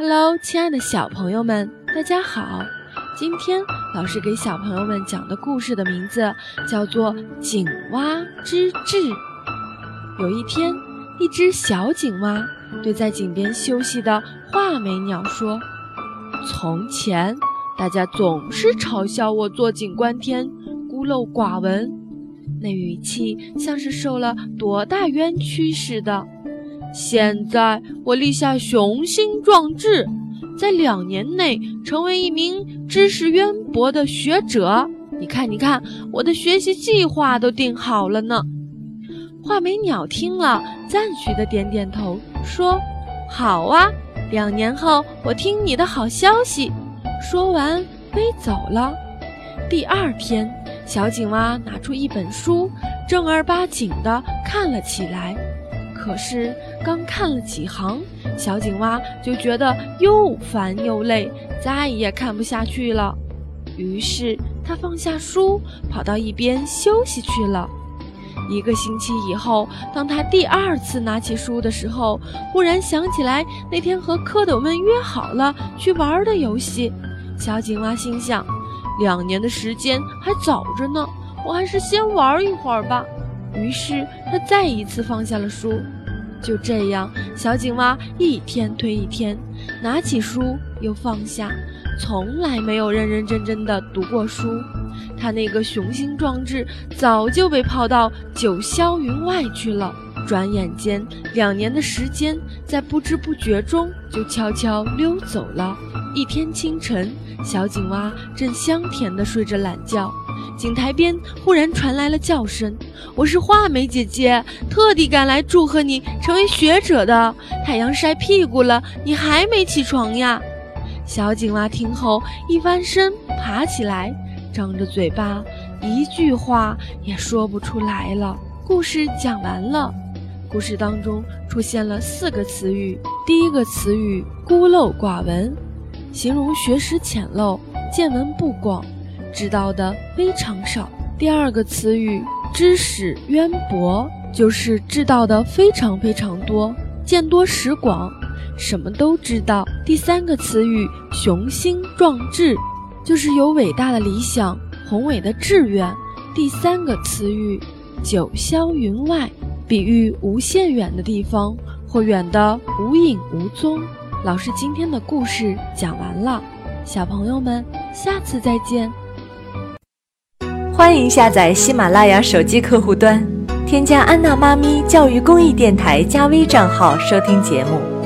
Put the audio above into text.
Hello，亲爱的小朋友们，大家好！今天老师给小朋友们讲的故事的名字叫做《井蛙之志》。有一天，一只小井蛙对在井边休息的画眉鸟说：“从前，大家总是嘲笑我坐井观天、孤陋寡闻，那语气像是受了多大冤屈似的。”现在我立下雄心壮志，在两年内成为一名知识渊博的学者。你看，你看，我的学习计划都定好了呢。画眉鸟听了，赞许的点点头，说：“好啊，两年后我听你的好消息。”说完飞走了。第二天，小井蛙拿出一本书，正儿八经的看了起来。可是刚看了几行，小井蛙就觉得又烦又累，再也看不下去了。于是他放下书，跑到一边休息去了。一个星期以后，当他第二次拿起书的时候，忽然想起来那天和蝌蚪们约好了去玩的游戏。小井蛙心想：两年的时间还早着呢，我还是先玩一会儿吧。于是他再一次放下了书。就这样，小井蛙一天推一天，拿起书又放下，从来没有认认真真的读过书。他那个雄心壮志早就被抛到九霄云外去了。转眼间，两年的时间在不知不觉中就悄悄溜走了。一天清晨，小井蛙正香甜地睡着懒觉。井台边忽然传来了叫声：“我是画眉姐姐，特地赶来祝贺你成为学者的。太阳晒屁股了，你还没起床呀？”小井蛙听后一翻身，爬起来，张着嘴巴，一句话也说不出来了。故事讲完了，故事当中出现了四个词语。第一个词语“孤陋寡闻”，形容学识浅陋，见闻不广。知道的非常少。第二个词语“知识渊博”，就是知道的非常非常多，见多识广，什么都知道。第三个词语“雄心壮志”，就是有伟大的理想、宏伟的志愿。第三个词语“九霄云外”，比喻无限远的地方，或远的无影无踪。老师今天的故事讲完了，小朋友们，下次再见。欢迎下载喜马拉雅手机客户端，添加安娜妈咪教育公益电台加微账号收听节目。